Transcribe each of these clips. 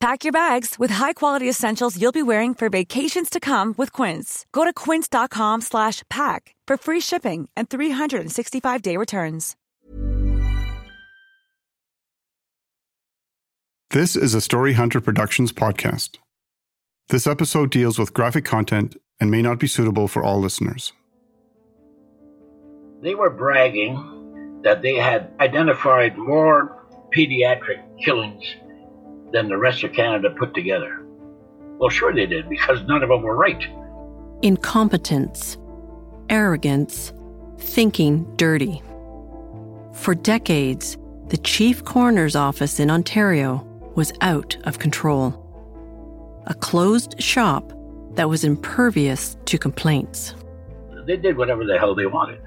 Pack your bags with high-quality essentials you'll be wearing for vacations to come with Quince. Go to quince.com slash pack for free shipping and 365-day returns. This is a Story Hunter Productions podcast. This episode deals with graphic content and may not be suitable for all listeners. They were bragging that they had identified more pediatric killings than the rest of Canada put together. Well, sure they did, because none of them were right. Incompetence, arrogance, thinking dirty. For decades, the chief coroner's office in Ontario was out of control. A closed shop that was impervious to complaints. They did whatever the hell they wanted.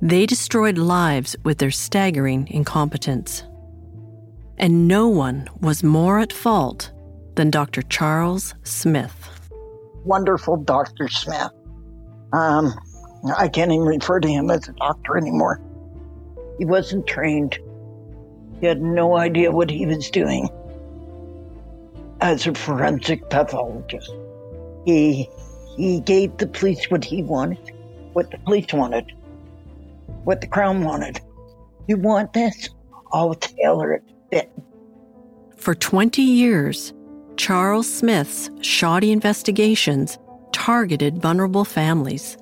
They destroyed lives with their staggering incompetence and no one was more at fault than Dr. Charles Smith. Wonderful Dr. Smith. Um, I can't even refer to him as a doctor anymore. He wasn't trained. He had no idea what he was doing as a forensic pathologist. He he gave the police what he wanted, what the police wanted, what the crown wanted. You want this? I'll tailor it for 20 years, Charles Smith's shoddy investigations targeted vulnerable families,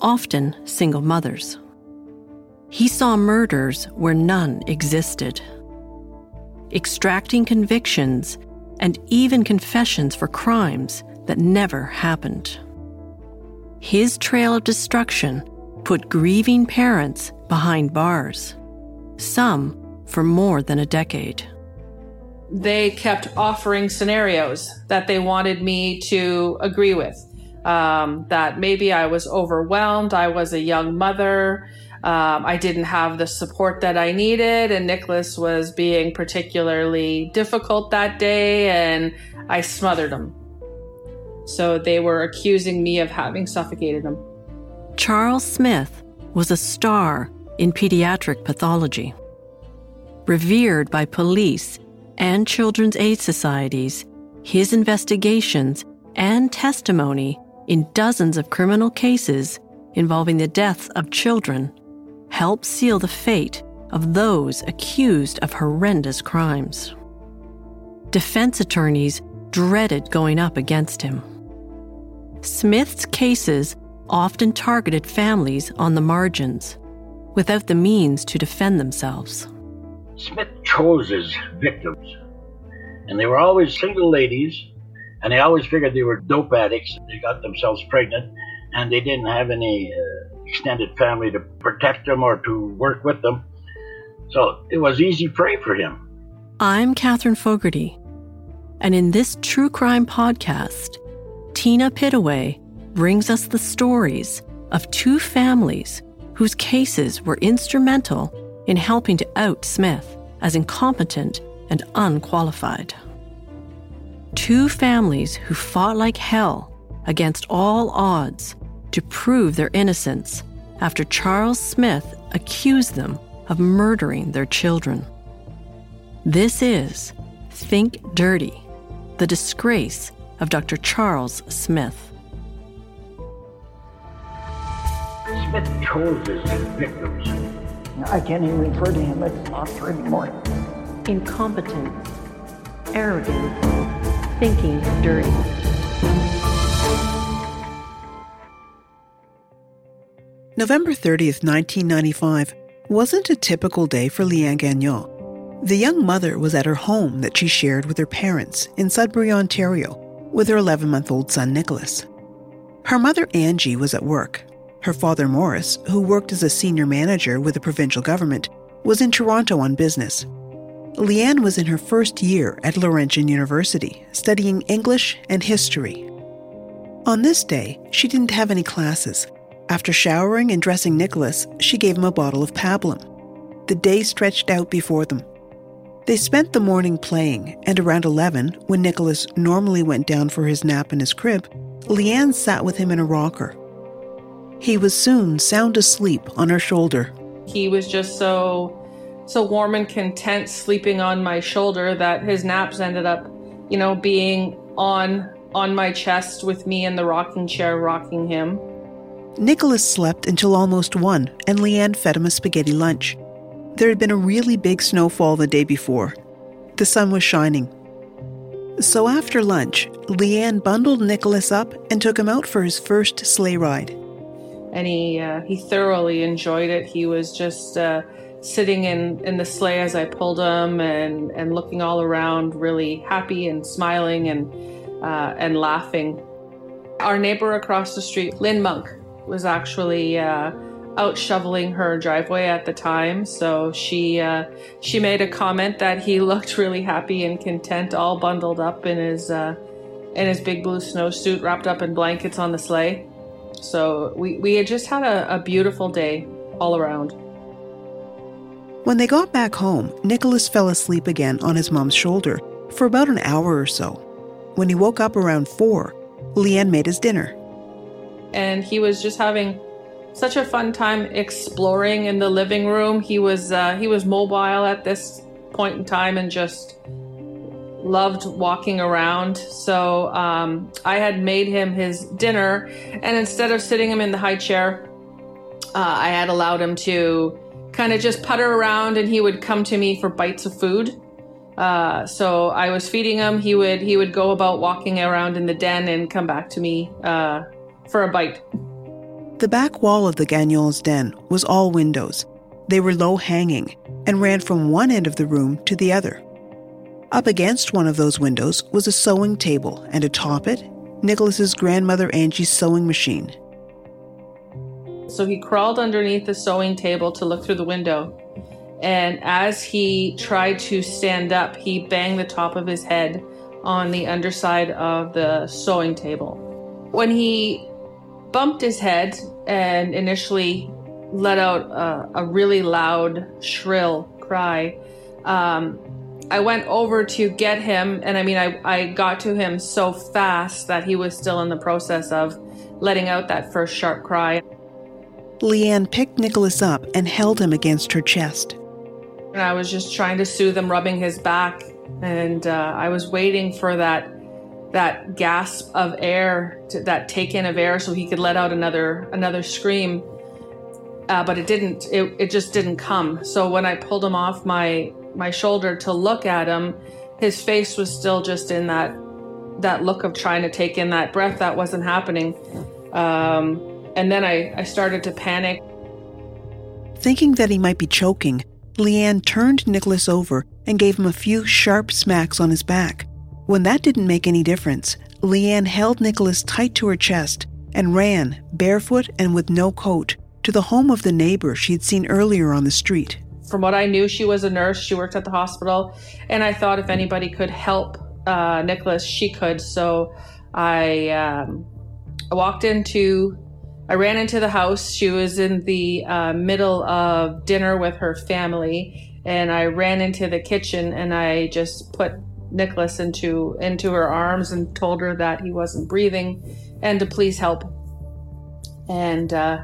often single mothers. He saw murders where none existed, extracting convictions and even confessions for crimes that never happened. His trail of destruction put grieving parents behind bars, some for more than a decade. They kept offering scenarios that they wanted me to agree with. Um, that maybe I was overwhelmed, I was a young mother, um, I didn't have the support that I needed, and Nicholas was being particularly difficult that day, and I smothered him. So they were accusing me of having suffocated him. Charles Smith was a star in pediatric pathology revered by police and children's aid societies, his investigations and testimony in dozens of criminal cases involving the deaths of children helped seal the fate of those accused of horrendous crimes. Defense attorneys dreaded going up against him. Smith's cases often targeted families on the margins, without the means to defend themselves. Smith chose his victims, and they were always single ladies, and they always figured they were dope addicts. They got themselves pregnant, and they didn't have any uh, extended family to protect them or to work with them. So it was easy prey for him. I'm Catherine Fogarty, and in this true crime podcast, Tina Pittaway brings us the stories of two families whose cases were instrumental in helping to out Smith as incompetent and unqualified. Two families who fought like hell against all odds to prove their innocence after Charles Smith accused them of murdering their children. This is Think Dirty The Disgrace of Dr. Charles Smith. Smith chose his victims I can't even refer to him as a doctor anymore. Incompetent, arrogant, thinking dirty. November 30th, 1995. wasn't a typical day for Leanne Gagnon. The young mother was at her home that she shared with her parents in Sudbury, Ontario, with her 11 month old son Nicholas. Her mother Angie was at work. Her father Morris, who worked as a senior manager with the provincial government, was in Toronto on business. Leanne was in her first year at Laurentian University, studying English and history. On this day, she didn't have any classes. After showering and dressing Nicholas, she gave him a bottle of pablum. The day stretched out before them. They spent the morning playing, and around 11, when Nicholas normally went down for his nap in his crib, Leanne sat with him in a rocker. He was soon sound asleep on her shoulder. He was just so so warm and content sleeping on my shoulder that his naps ended up, you know, being on on my chest with me in the rocking chair rocking him. Nicholas slept until almost one, and Leanne fed him a spaghetti lunch. There had been a really big snowfall the day before. The sun was shining. So after lunch, Leanne bundled Nicholas up and took him out for his first sleigh ride. And he uh, he thoroughly enjoyed it. He was just uh, sitting in, in the sleigh as I pulled him and, and looking all around, really happy and smiling and uh, and laughing. Our neighbor across the street, Lynn Monk, was actually uh, out shoveling her driveway at the time. So she uh, she made a comment that he looked really happy and content, all bundled up in his uh, in his big blue snowsuit, wrapped up in blankets on the sleigh. So we we had just had a, a beautiful day all around. When they got back home, Nicholas fell asleep again on his mom's shoulder for about an hour or so. When he woke up around four, Leanne made his dinner. And he was just having such a fun time exploring in the living room. He was uh, he was mobile at this point in time and just loved walking around. So um, I had made him his dinner, and instead of sitting him in the high chair, uh, I had allowed him to kind of just putter around, and he would come to me for bites of food. Uh, so I was feeding him. He would he would go about walking around in the den and come back to me uh, for a bite. The back wall of the Gagnon's den was all windows. They were low hanging and ran from one end of the room to the other. Up against one of those windows was a sewing table, and atop it, Nicholas's grandmother Angie's sewing machine. So he crawled underneath the sewing table to look through the window. And as he tried to stand up, he banged the top of his head on the underside of the sewing table. When he bumped his head and initially let out a, a really loud, shrill cry. Um, I went over to get him, and I mean, I, I got to him so fast that he was still in the process of letting out that first sharp cry. Leanne picked Nicholas up and held him against her chest. And I was just trying to soothe him, rubbing his back, and uh, I was waiting for that that gasp of air, to, that take in of air, so he could let out another another scream. Uh, but it didn't. It, it just didn't come. So when I pulled him off my my shoulder to look at him, his face was still just in that that look of trying to take in that breath. That wasn't happening. Um, and then I, I started to panic. Thinking that he might be choking, Leanne turned Nicholas over and gave him a few sharp smacks on his back. When that didn't make any difference, Leanne held Nicholas tight to her chest and ran, barefoot and with no coat, to the home of the neighbor she had seen earlier on the street. From what I knew, she was a nurse. She worked at the hospital. And I thought if anybody could help uh, Nicholas, she could. So I, um, I walked into, I ran into the house. She was in the uh, middle of dinner with her family. And I ran into the kitchen and I just put Nicholas into into her arms and told her that he wasn't breathing and to please help. And uh,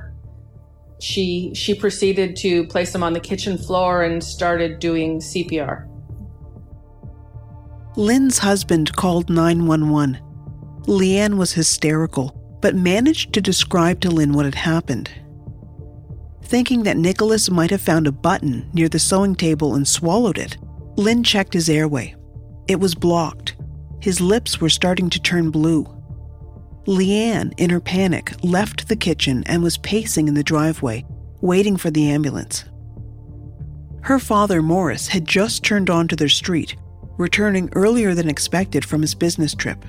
she she proceeded to place him on the kitchen floor and started doing CPR. Lynn's husband called 911. Leanne was hysterical, but managed to describe to Lynn what had happened. Thinking that Nicholas might have found a button near the sewing table and swallowed it, Lynn checked his airway. It was blocked. His lips were starting to turn blue. Leanne, in her panic, left the kitchen and was pacing in the driveway, waiting for the ambulance. Her father, Morris, had just turned onto their street, returning earlier than expected from his business trip.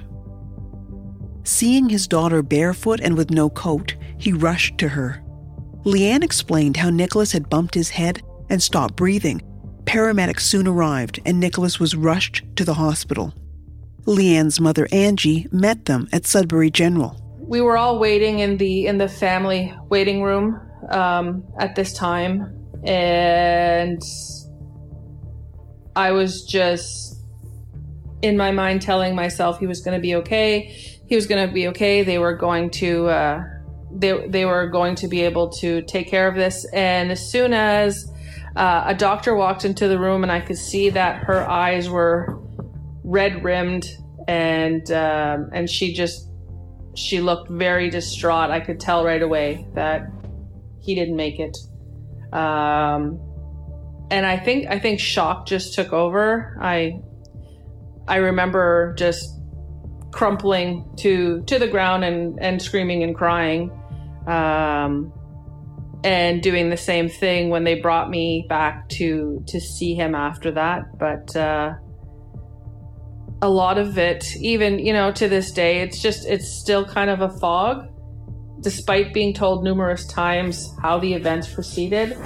Seeing his daughter barefoot and with no coat, he rushed to her. Leanne explained how Nicholas had bumped his head and stopped breathing. Paramedics soon arrived, and Nicholas was rushed to the hospital. Leanne's mother, Angie, met them at Sudbury General. We were all waiting in the in the family waiting room um, at this time, and I was just in my mind telling myself he was going to be okay. He was going to be okay. They were going to uh, they they were going to be able to take care of this. And as soon as uh, a doctor walked into the room, and I could see that her eyes were red rimmed, and um, and she just she looked very distraught. I could tell right away that he didn't make it. Um, and I think I think shock just took over. I I remember just crumpling to to the ground and and screaming and crying um, and doing the same thing when they brought me back to to see him after that but uh, a lot of it even you know to this day it's just it's still kind of a fog despite being told numerous times how the events proceeded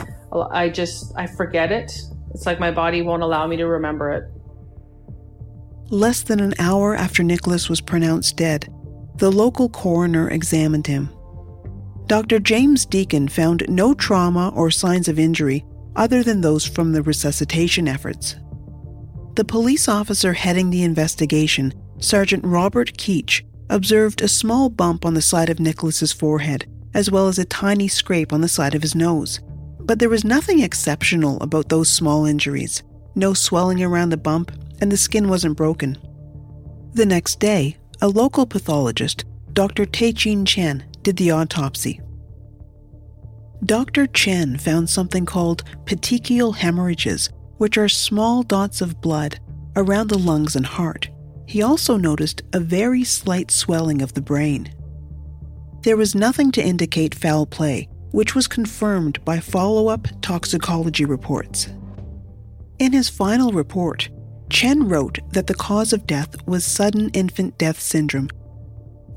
i just i forget it it's like my body won't allow me to remember it Less than an hour after Nicholas was pronounced dead, the local coroner examined him. Dr. James Deacon found no trauma or signs of injury other than those from the resuscitation efforts. The police officer heading the investigation, Sergeant Robert Keach, observed a small bump on the side of Nicholas's forehead, as well as a tiny scrape on the side of his nose. But there was nothing exceptional about those small injuries. No swelling around the bump, and the skin wasn't broken. The next day, a local pathologist, Dr. Tae-Chin Chen, did the autopsy. Dr. Chen found something called petechial hemorrhages, which are small dots of blood around the lungs and heart. He also noticed a very slight swelling of the brain. There was nothing to indicate foul play, which was confirmed by follow up toxicology reports. In his final report, Chen wrote that the cause of death was sudden infant death syndrome.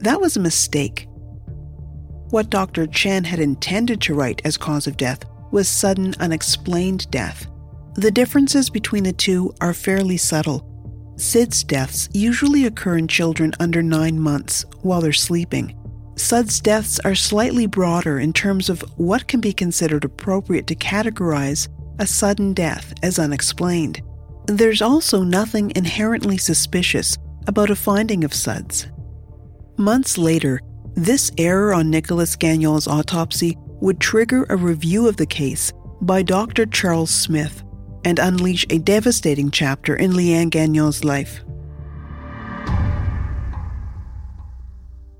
That was a mistake. What Dr. Chen had intended to write as cause of death was sudden unexplained death. The differences between the two are fairly subtle. SIDS deaths usually occur in children under nine months while they're sleeping. SUDS deaths are slightly broader in terms of what can be considered appropriate to categorize a sudden death as unexplained. There's also nothing inherently suspicious about a finding of SUDS. Months later, this error on Nicholas Gagnon's autopsy would trigger a review of the case by Dr. Charles Smith and unleash a devastating chapter in Leanne Gagnon's life.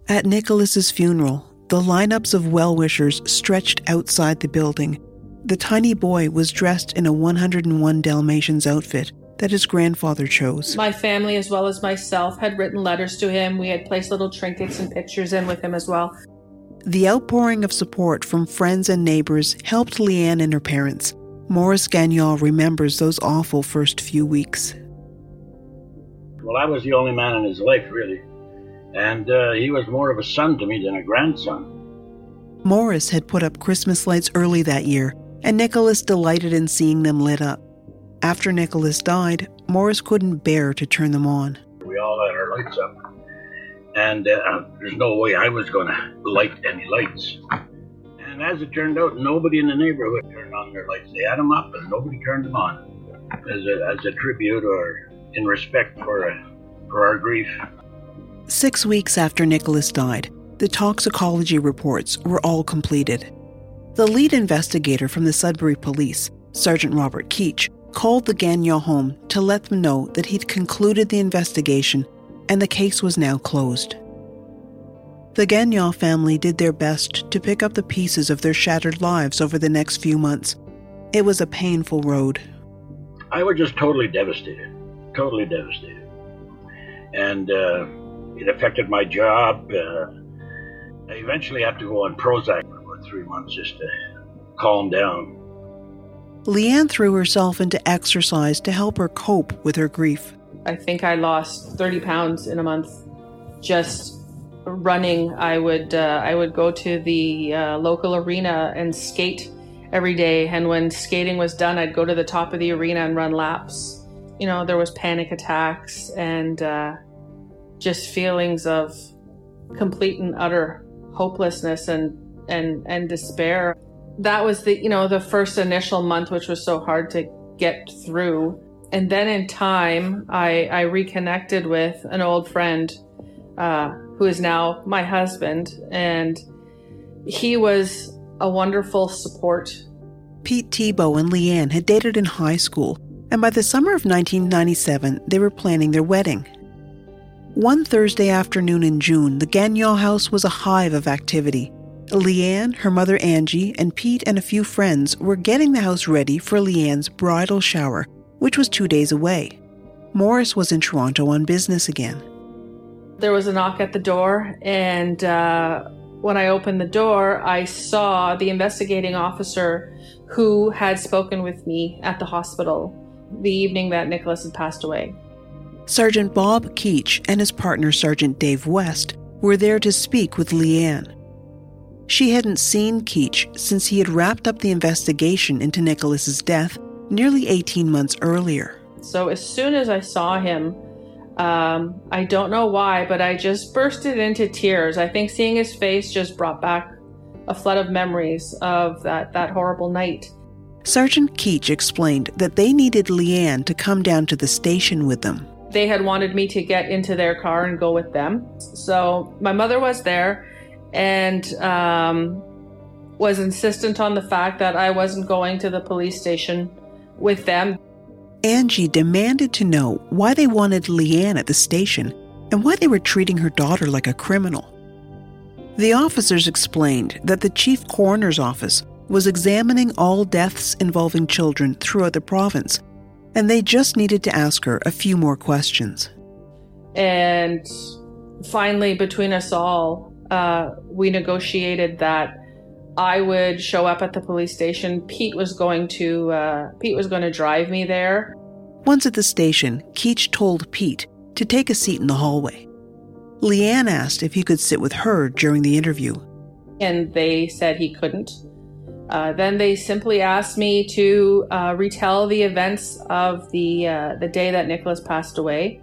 At Nicholas's funeral, the lineups of well-wishers stretched outside the building the tiny boy was dressed in a 101 Dalmatians outfit that his grandfather chose. My family, as well as myself, had written letters to him. We had placed little trinkets and pictures in with him as well. The outpouring of support from friends and neighbors helped Leanne and her parents. Morris Gagnon remembers those awful first few weeks. Well, I was the only man in his life, really. And uh, he was more of a son to me than a grandson. Morris had put up Christmas lights early that year and Nicholas delighted in seeing them lit up. After Nicholas died, Morris couldn't bear to turn them on. We all had our lights up, and uh, there's no way I was going to light any lights. And as it turned out, nobody in the neighborhood turned on their lights. They had them up, and nobody turned them on as a, as a tribute or in respect for, for our grief. Six weeks after Nicholas died, the toxicology reports were all completed. The lead investigator from the Sudbury Police, Sergeant Robert Keach, called the Gagnon home to let them know that he'd concluded the investigation and the case was now closed. The Gagnon family did their best to pick up the pieces of their shattered lives over the next few months. It was a painful road. I was just totally devastated, totally devastated. And uh, it affected my job. Uh, I eventually had to go on Prozac for about three months just to calm down. Leanne threw herself into exercise to help her cope with her grief. I think I lost 30 pounds in a month just running. I would uh, I would go to the uh, local arena and skate every day, and when skating was done, I'd go to the top of the arena and run laps. You know, there was panic attacks and uh, just feelings of complete and utter hopelessness and and and despair. That was the you know the first initial month, which was so hard to get through. And then in time, I, I reconnected with an old friend uh, who is now my husband, and he was a wonderful support. Pete Tebow and Leanne had dated in high school, and by the summer of 1997, they were planning their wedding. One Thursday afternoon in June, the Gagnon house was a hive of activity. Leanne, her mother Angie, and Pete and a few friends were getting the house ready for Leanne's bridal shower, which was two days away. Morris was in Toronto on business again. There was a knock at the door, and uh, when I opened the door, I saw the investigating officer who had spoken with me at the hospital the evening that Nicholas had passed away. Sergeant Bob Keach and his partner, Sergeant Dave West, were there to speak with Leanne. She hadn't seen Keach since he had wrapped up the investigation into Nicholas's death nearly 18 months earlier. So as soon as I saw him, um, I don't know why, but I just bursted into tears. I think seeing his face just brought back a flood of memories of that, that horrible night. Sergeant Keach explained that they needed Leanne to come down to the station with them. They had wanted me to get into their car and go with them. So my mother was there and um, was insistent on the fact that I wasn't going to the police station with them. Angie demanded to know why they wanted Leanne at the station and why they were treating her daughter like a criminal. The officers explained that the chief coroner's office was examining all deaths involving children throughout the province, and they just needed to ask her a few more questions. And finally, between us all, uh, we negotiated that I would show up at the police station. Pete was going to uh, Pete was going to drive me there. Once at the station, Keach told Pete to take a seat in the hallway. Leanne asked if he could sit with her during the interview, and they said he couldn't. Uh, then they simply asked me to uh, retell the events of the uh, the day that Nicholas passed away.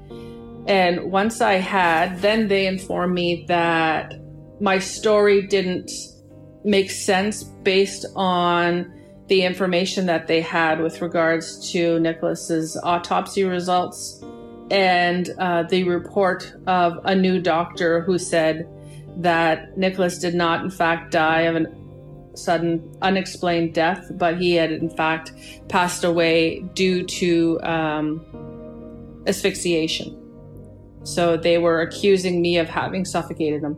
And once I had, then they informed me that my story didn't make sense based on the information that they had with regards to Nicholas's autopsy results and uh, the report of a new doctor who said that Nicholas did not, in fact, die of a sudden unexplained death, but he had, in fact, passed away due to um, asphyxiation. So they were accusing me of having suffocated him.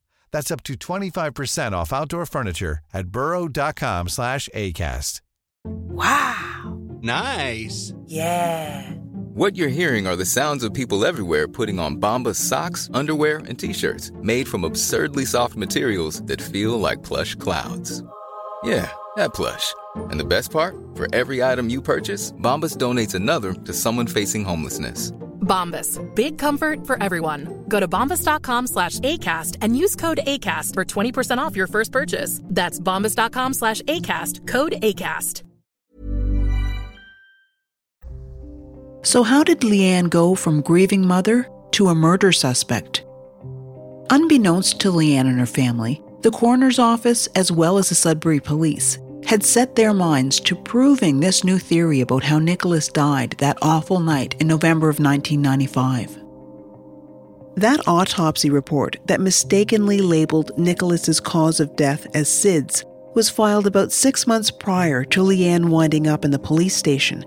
That's up to 25% off outdoor furniture at burrow.com slash ACAST. Wow. Nice. Yeah. What you're hearing are the sounds of people everywhere putting on Bombas socks, underwear, and t-shirts made from absurdly soft materials that feel like plush clouds. Yeah, that plush. And the best part? For every item you purchase, Bombas donates another to someone facing homelessness. Bombas. Big comfort for everyone. Go to bombas.com slash ACAST and use code ACAST for 20% off your first purchase. That's bombas.com slash ACAST. Code ACAST. So, how did Leanne go from grieving mother to a murder suspect? Unbeknownst to Leanne and her family, the coroner's office, as well as the Sudbury police, had set their minds to proving this new theory about how Nicholas died that awful night in November of 1995. That autopsy report that mistakenly labeled Nicholas's cause of death as SIDS was filed about six months prior to Leanne winding up in the police station.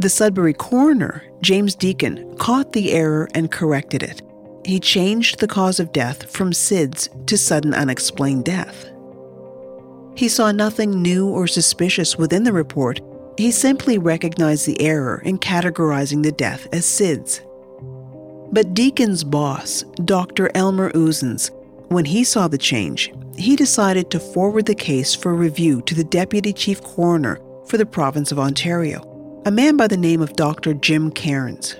The Sudbury coroner, James Deacon, caught the error and corrected it. He changed the cause of death from SIDS to sudden unexplained death. He saw nothing new or suspicious within the report. He simply recognized the error in categorizing the death as SIDS. But Deacon's boss, Dr. Elmer Ouzens, when he saw the change, he decided to forward the case for review to the Deputy Chief Coroner for the province of Ontario, a man by the name of Dr. Jim Cairns.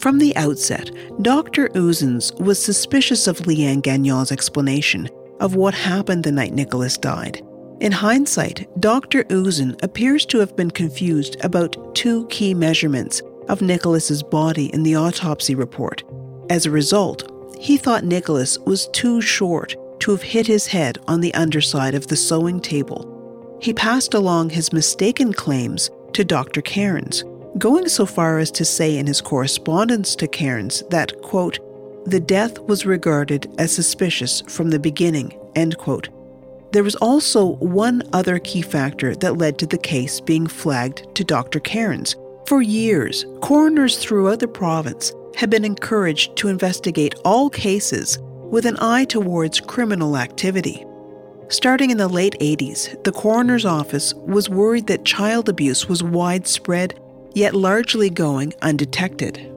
From the outset, Dr. Ouzens was suspicious of Leanne Gagnon's explanation of what happened the night Nicholas died. In hindsight, Dr. Uzen appears to have been confused about two key measurements of Nicholas's body in the autopsy report. As a result, he thought Nicholas was too short to have hit his head on the underside of the sewing table. He passed along his mistaken claims to Dr. Cairns, going so far as to say in his correspondence to Cairns that, quote, the death was regarded as suspicious from the beginning, end quote. There was also one other key factor that led to the case being flagged to Dr. Cairns. For years, coroners throughout the province had been encouraged to investigate all cases with an eye towards criminal activity. Starting in the late 80s, the coroner's office was worried that child abuse was widespread yet largely going undetected.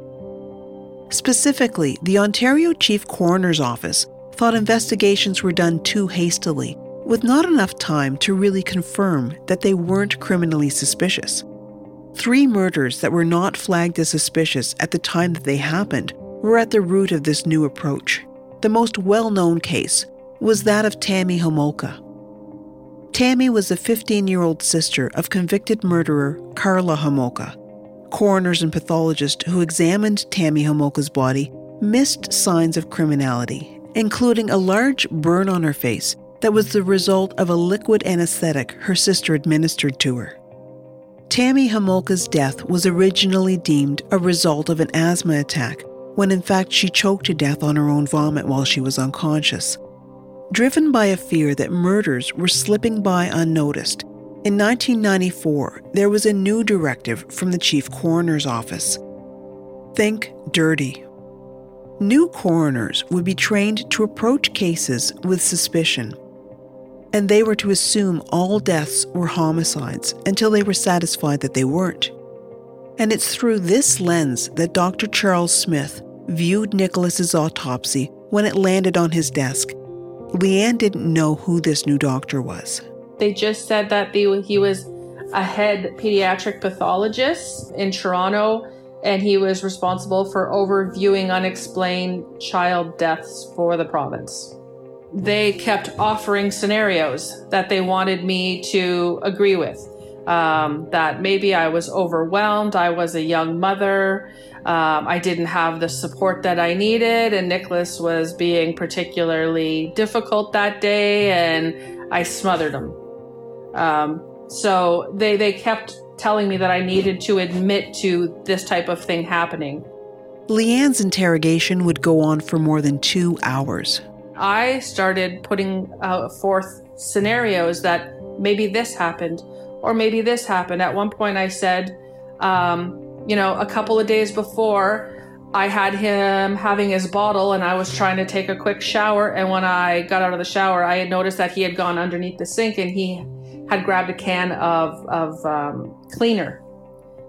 Specifically, the Ontario Chief Coroner's Office thought investigations were done too hastily, with not enough time to really confirm that they weren't criminally suspicious. Three murders that were not flagged as suspicious at the time that they happened were at the root of this new approach. The most well known case was that of Tammy Homolka. Tammy was the 15 year old sister of convicted murderer Karla Homolka. Coroners and pathologists who examined Tammy Homolka's body missed signs of criminality, including a large burn on her face that was the result of a liquid anesthetic her sister administered to her. Tammy Homolka's death was originally deemed a result of an asthma attack, when in fact she choked to death on her own vomit while she was unconscious. Driven by a fear that murders were slipping by unnoticed, in 1994 there was a new directive from the Chief Coroner's Office Think dirty. New coroners would be trained to approach cases with suspicion, and they were to assume all deaths were homicides until they were satisfied that they weren't. And it's through this lens that Dr. Charles Smith viewed Nicholas's autopsy when it landed on his desk Leanne didn't know who this new doctor was. They just said that they, he was a head pediatric pathologist in Toronto and he was responsible for overviewing unexplained child deaths for the province. They kept offering scenarios that they wanted me to agree with. Um, that maybe I was overwhelmed, I was a young mother, um, I didn't have the support that I needed, and Nicholas was being particularly difficult that day, and I smothered him. Um, so they, they kept telling me that I needed to admit to this type of thing happening. Leanne's interrogation would go on for more than two hours. I started putting uh, forth scenarios that maybe this happened or maybe this happened. At one point, I said, um, you know, a couple of days before, I had him having his bottle and I was trying to take a quick shower. And when I got out of the shower, I had noticed that he had gone underneath the sink and he had grabbed a can of, of um, cleaner.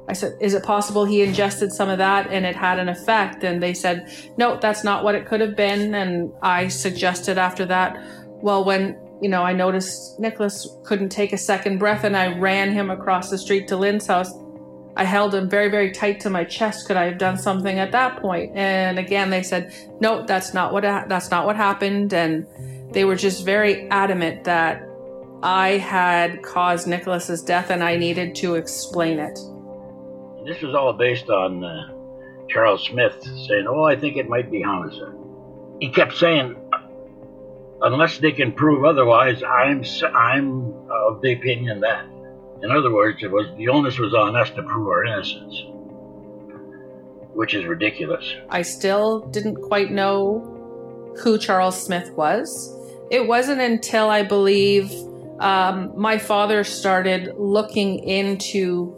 I said, Is it possible he ingested some of that and it had an effect? And they said, No, that's not what it could have been. And I suggested after that, Well, when you know, I noticed Nicholas couldn't take a second breath and I ran him across the street to Lynn's house. I held him very, very tight to my chest. Could I have done something at that point? And again, they said, no, that's not what, that's not what happened. And they were just very adamant that I had caused Nicholas's death and I needed to explain it. This was all based on uh, Charles Smith saying, oh, I think it might be homicide. He kept saying, unless they can prove otherwise, I'm I'm of the opinion that, in other words, it was the onus was on us to prove our innocence, which is ridiculous. I still didn't quite know who Charles Smith was. It wasn't until I believe um, my father started looking into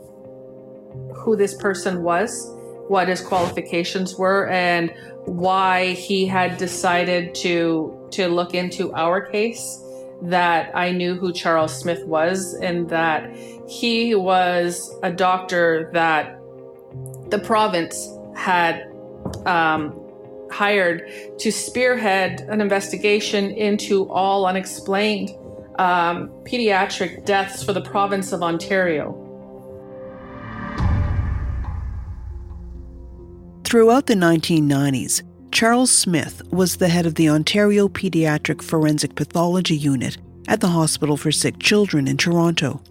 who this person was, what his qualifications were, and why he had decided to to look into our case that I knew who Charles Smith was and that he was a doctor that the province had um, hired to spearhead an investigation into all unexplained um, pediatric deaths for the province of Ontario. Throughout the 1990s, Charles Smith was the head of the Ontario Pediatric Forensic Pathology Unit at the Hospital for Sick Children in Toronto.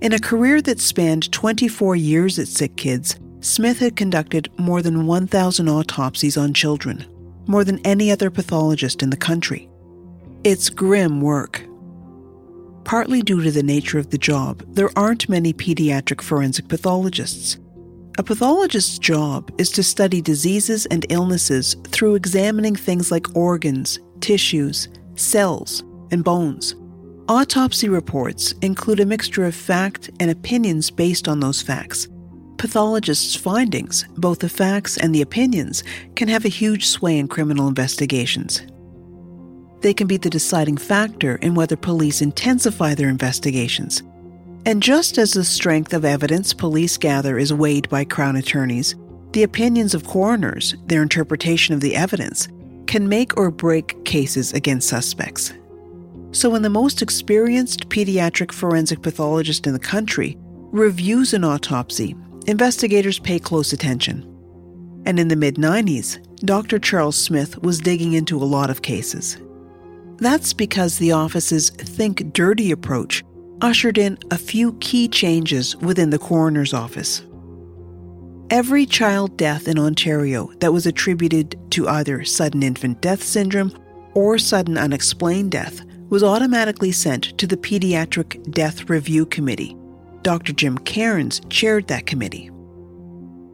In a career that spanned 24 years at Sick Kids, Smith had conducted more than 1,000 autopsies on children, more than any other pathologist in the country. It's grim work. Partly due to the nature of the job, there aren't many pediatric forensic pathologists. A pathologist's job is to study diseases and illnesses through examining things like organs, tissues, cells, and bones. Autopsy reports include a mixture of fact and opinions based on those facts. Pathologists' findings, both the facts and the opinions, can have a huge sway in criminal investigations. They can be the deciding factor in whether police intensify their investigations and just as the strength of evidence police gather is weighed by Crown attorneys, the opinions of coroners, their interpretation of the evidence, can make or break cases against suspects. So when the most experienced pediatric forensic pathologist in the country reviews an autopsy, investigators pay close attention. And in the mid 90s, Dr. Charles Smith was digging into a lot of cases. That's because the office's Think Dirty approach ushered in a few key changes within the coroner's office. Every child death in Ontario that was attributed to either sudden infant death syndrome or sudden unexplained death was automatically sent to the Pediatric Death Review Committee. Dr. Jim Cairns chaired that committee.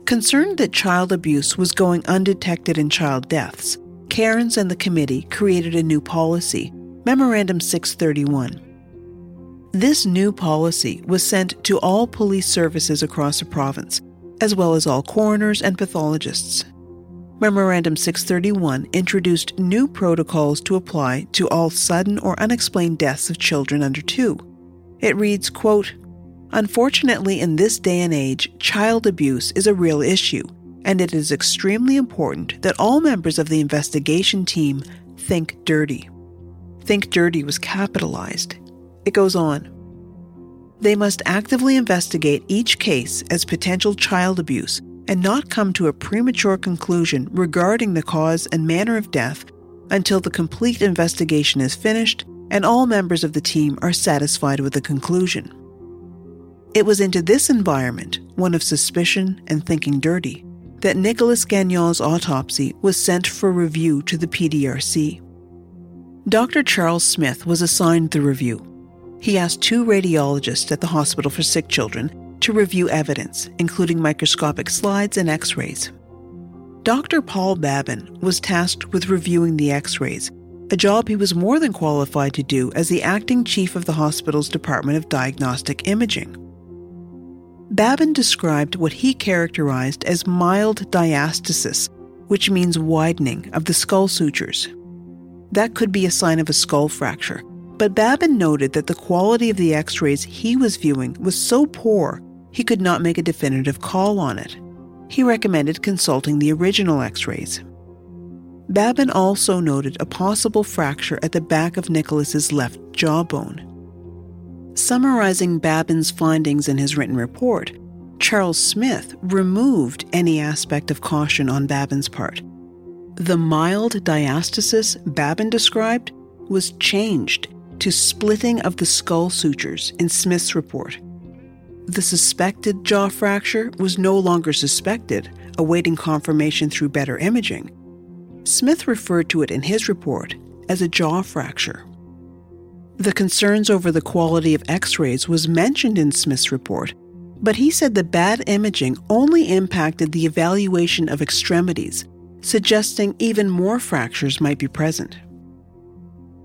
Concerned that child abuse was going undetected in child deaths, Cairns and the committee created a new policy, Memorandum 631, this new policy was sent to all police services across the province, as well as all coroners and pathologists. Memorandum 631 introduced new protocols to apply to all sudden or unexplained deaths of children under 2. It reads, quote, Unfortunately, in this day and age, child abuse is a real issue, and it is extremely important that all members of the investigation team think dirty. Think Dirty was capitalized. It goes on. They must actively investigate each case as potential child abuse and not come to a premature conclusion regarding the cause and manner of death until the complete investigation is finished and all members of the team are satisfied with the conclusion. It was into this environment, one of suspicion and thinking dirty, that Nicholas Gagnon's autopsy was sent for review to the PDRC. Dr. Charles Smith was assigned the review. He asked two radiologists at the Hospital for Sick Children to review evidence, including microscopic slides and x rays. Dr. Paul Babyn was tasked with reviewing the x rays, a job he was more than qualified to do as the acting chief of the hospital's Department of Diagnostic Imaging. Babyn described what he characterized as mild diastasis, which means widening of the skull sutures. That could be a sign of a skull fracture, but Babyn noted that the quality of the x rays he was viewing was so poor he could not make a definitive call on it. He recommended consulting the original x rays. Babyn also noted a possible fracture at the back of Nicholas's left jawbone. Summarizing Babyn's findings in his written report, Charles Smith removed any aspect of caution on Babyn's part. The mild diastasis Babyn described was changed to splitting of the skull sutures in Smith's report. The suspected jaw fracture was no longer suspected, awaiting confirmation through better imaging. Smith referred to it in his report as a jaw fracture. The concerns over the quality of x rays was mentioned in Smith's report, but he said the bad imaging only impacted the evaluation of extremities, suggesting even more fractures might be present.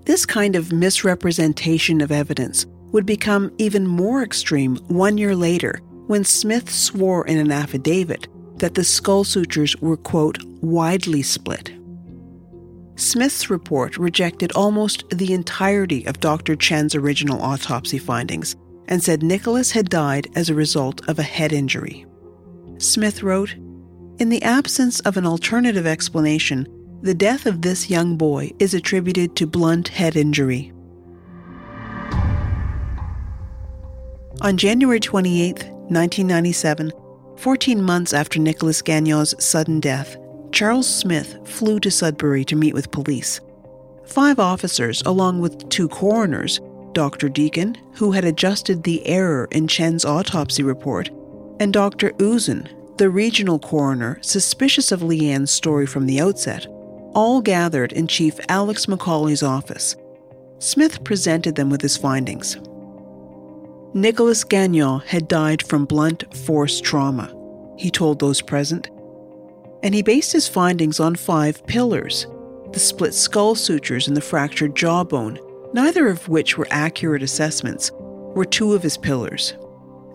This kind of misrepresentation of evidence would become even more extreme one year later when Smith swore in an affidavit that the skull sutures were, quote, widely split. Smith's report rejected almost the entirety of Dr. Chen's original autopsy findings and said Nicholas had died as a result of a head injury. Smith wrote In the absence of an alternative explanation, the death of this young boy is attributed to blunt head injury. On January 28, 1997, 14 months after Nicholas Gagnon's sudden death, Charles Smith flew to Sudbury to meet with police. Five officers, along with two coroners, Dr. Deacon, who had adjusted the error in Chen's autopsy report, and Dr. Uzen, the regional coroner suspicious of Leanne's story from the outset, all gathered in Chief Alex McCauley's office. Smith presented them with his findings. Nicholas Gagnon had died from blunt force trauma, he told those present and he based his findings on five pillars the split skull sutures and the fractured jawbone, neither of which were accurate assessments, were two of his pillars.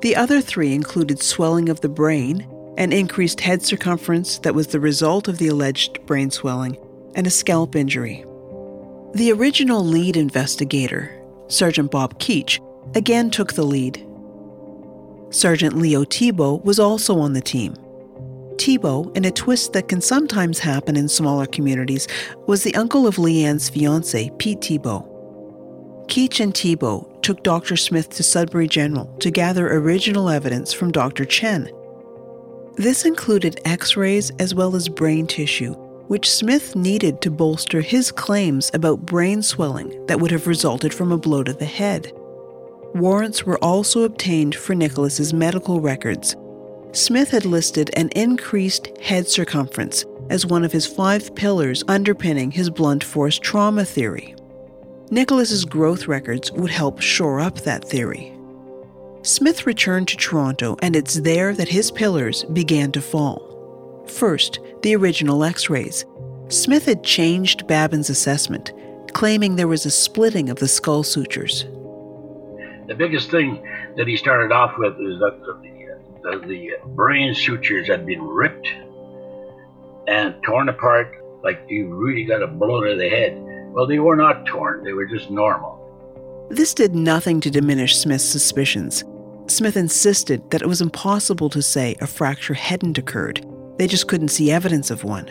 The other three included swelling of the brain, an increased head circumference that was the result of the alleged brain swelling, and a scalp injury. The original lead investigator, Sergeant Bob Keach, again took the lead. Sergeant Leo Thibault was also on the team. Thibault, in a twist that can sometimes happen in smaller communities, was the uncle of Leanne's fiance, Pete Thibault. Keach and Thibault took Dr. Smith to Sudbury General to gather original evidence from Dr. Chen. This included x rays as well as brain tissue, which Smith needed to bolster his claims about brain swelling that would have resulted from a blow to the head. Warrants were also obtained for Nicholas's medical records Smith had listed an increased head circumference as one of his five pillars underpinning his blunt force trauma theory. Nicholas's growth records would help shore up that theory. Smith returned to Toronto, and it's there that his pillars began to fall. First, the original x rays. Smith had changed Babyn's assessment, claiming there was a splitting of the skull sutures. The biggest thing that he started off with is that the brain sutures had been ripped and torn apart like you really got a blow to the head. Well, they were not torn, they were just normal. This did nothing to diminish Smith's suspicions. Smith insisted that it was impossible to say a fracture hadn't occurred, they just couldn't see evidence of one.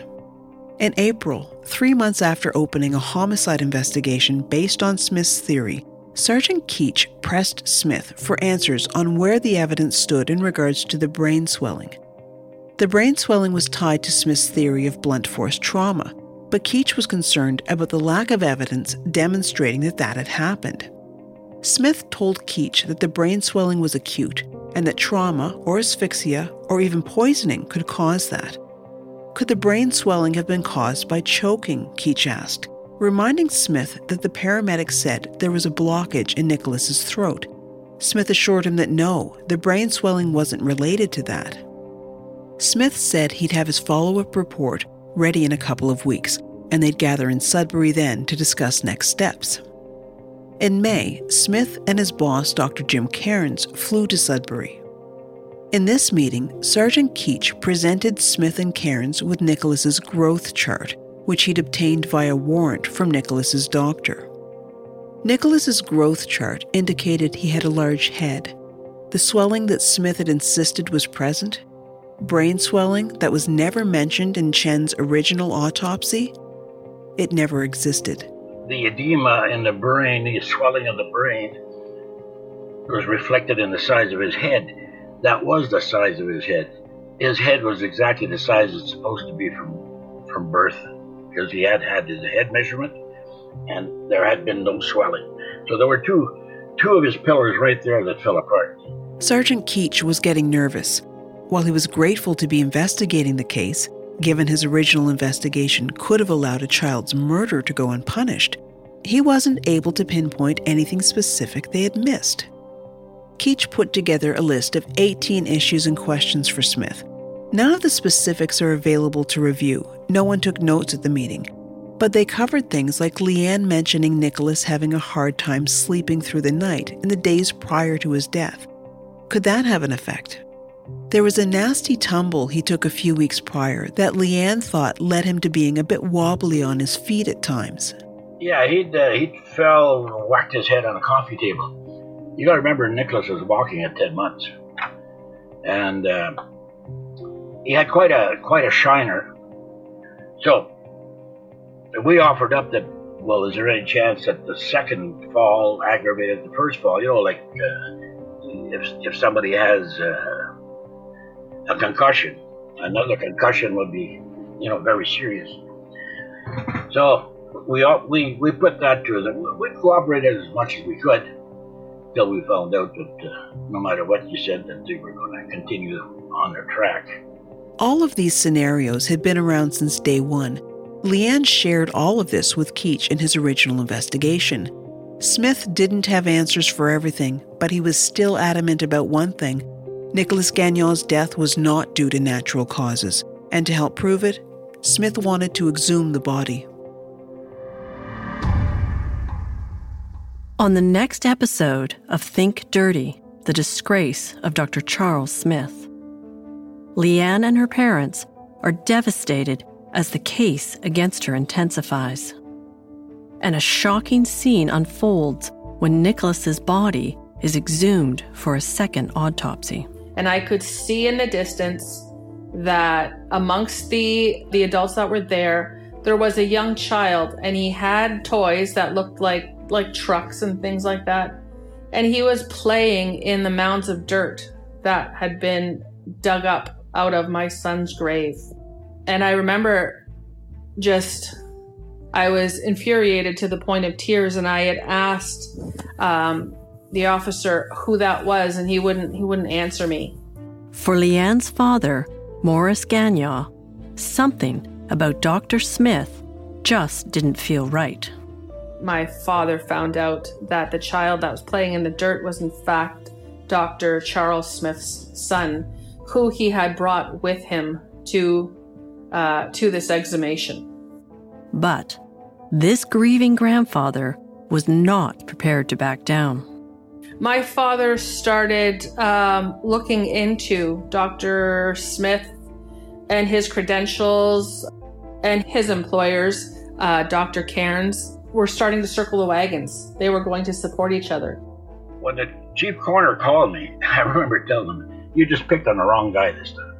In April, three months after opening a homicide investigation based on Smith's theory, Sergeant Keach pressed Smith for answers on where the evidence stood in regards to the brain swelling. The brain swelling was tied to Smith's theory of blunt force trauma, but Keach was concerned about the lack of evidence demonstrating that that had happened. Smith told Keach that the brain swelling was acute and that trauma or asphyxia or even poisoning could cause that. Could the brain swelling have been caused by choking? Keach asked reminding Smith that the paramedic said there was a blockage in Nicholas's throat. Smith assured him that no, the brain swelling wasn't related to that. Smith said he'd have his follow up report ready in a couple of weeks, and they'd gather in Sudbury then to discuss next steps. In May, Smith and his boss, Dr. Jim Cairns, flew to Sudbury. In this meeting, Sergeant Keach presented Smith and Cairns with Nicholas's growth chart which he'd obtained via warrant from Nicholas's doctor. Nicholas's growth chart indicated he had a large head. The swelling that Smith had insisted was present, brain swelling that was never mentioned in Chen's original autopsy, it never existed. The edema in the brain, the swelling of the brain, was reflected in the size of his head. That was the size of his head. His head was exactly the size it's supposed to be from, from birth because he had had his head measurement and there had been no swelling. So there were two two of his pillars right there that fell apart. Sergeant Keach was getting nervous. While he was grateful to be investigating the case, given his original investigation could have allowed a child's murder to go unpunished, he wasn't able to pinpoint anything specific they had missed. Keach put together a list of 18 issues and questions for Smith, None of the specifics are available to review. No one took notes at the meeting. But they covered things like Leanne mentioning Nicholas having a hard time sleeping through the night in the days prior to his death. Could that have an effect? There was a nasty tumble he took a few weeks prior that Leanne thought led him to being a bit wobbly on his feet at times. Yeah, he'd uh, he fell, and whacked his head on a coffee table. You got to remember, Nicholas was walking at ten months, and uh, he had quite a quite a shiner. So we offered up that. Well, is there any chance that the second fall aggravated the first fall? You know, like uh, if if somebody has uh, a concussion, another concussion would be, you know, very serious. So we we we put that to them. We cooperated as much as we could till we found out that uh, no matter what you said, that they were going to continue on their track. All of these scenarios had been around since day one. Leanne shared all of this with Keach in his original investigation. Smith didn't have answers for everything, but he was still adamant about one thing Nicholas Gagnon's death was not due to natural causes, and to help prove it, Smith wanted to exhume the body. On the next episode of Think Dirty The Disgrace of Dr. Charles Smith. Leanne and her parents are devastated as the case against her intensifies. And a shocking scene unfolds when Nicholas's body is exhumed for a second autopsy. And I could see in the distance that amongst the the adults that were there, there was a young child and he had toys that looked like like trucks and things like that. And he was playing in the mounds of dirt that had been dug up out of my son's grave. And I remember just, I was infuriated to the point of tears, and I had asked um, the officer who that was, and he wouldn't, he wouldn't answer me. For Leanne's father, Morris Gagnon, something about Dr. Smith just didn't feel right. My father found out that the child that was playing in the dirt was, in fact, Dr. Charles Smith's son who he had brought with him to uh, to this exhumation. But this grieving grandfather was not prepared to back down. My father started um, looking into Dr. Smith and his credentials and his employers, uh, Dr. Cairns, were starting to circle the wagons. They were going to support each other. When the chief coroner called me, I remember telling him, you just picked on the wrong guy this time.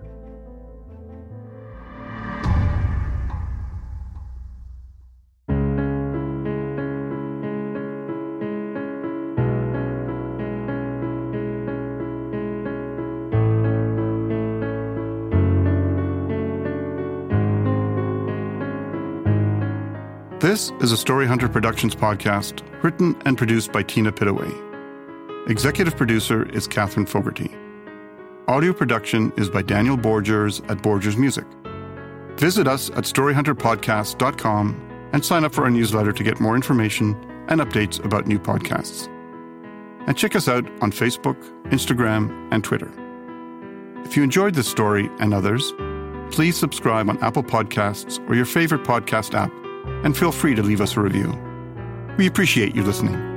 This is a Story Hunter Productions podcast, written and produced by Tina Pittaway. Executive producer is Catherine Fogarty. Audio production is by Daniel Borgers at Borgers Music. Visit us at storyhunterpodcast.com and sign up for our newsletter to get more information and updates about new podcasts. And check us out on Facebook, Instagram, and Twitter. If you enjoyed this story and others, please subscribe on Apple Podcasts or your favorite podcast app and feel free to leave us a review. We appreciate you listening.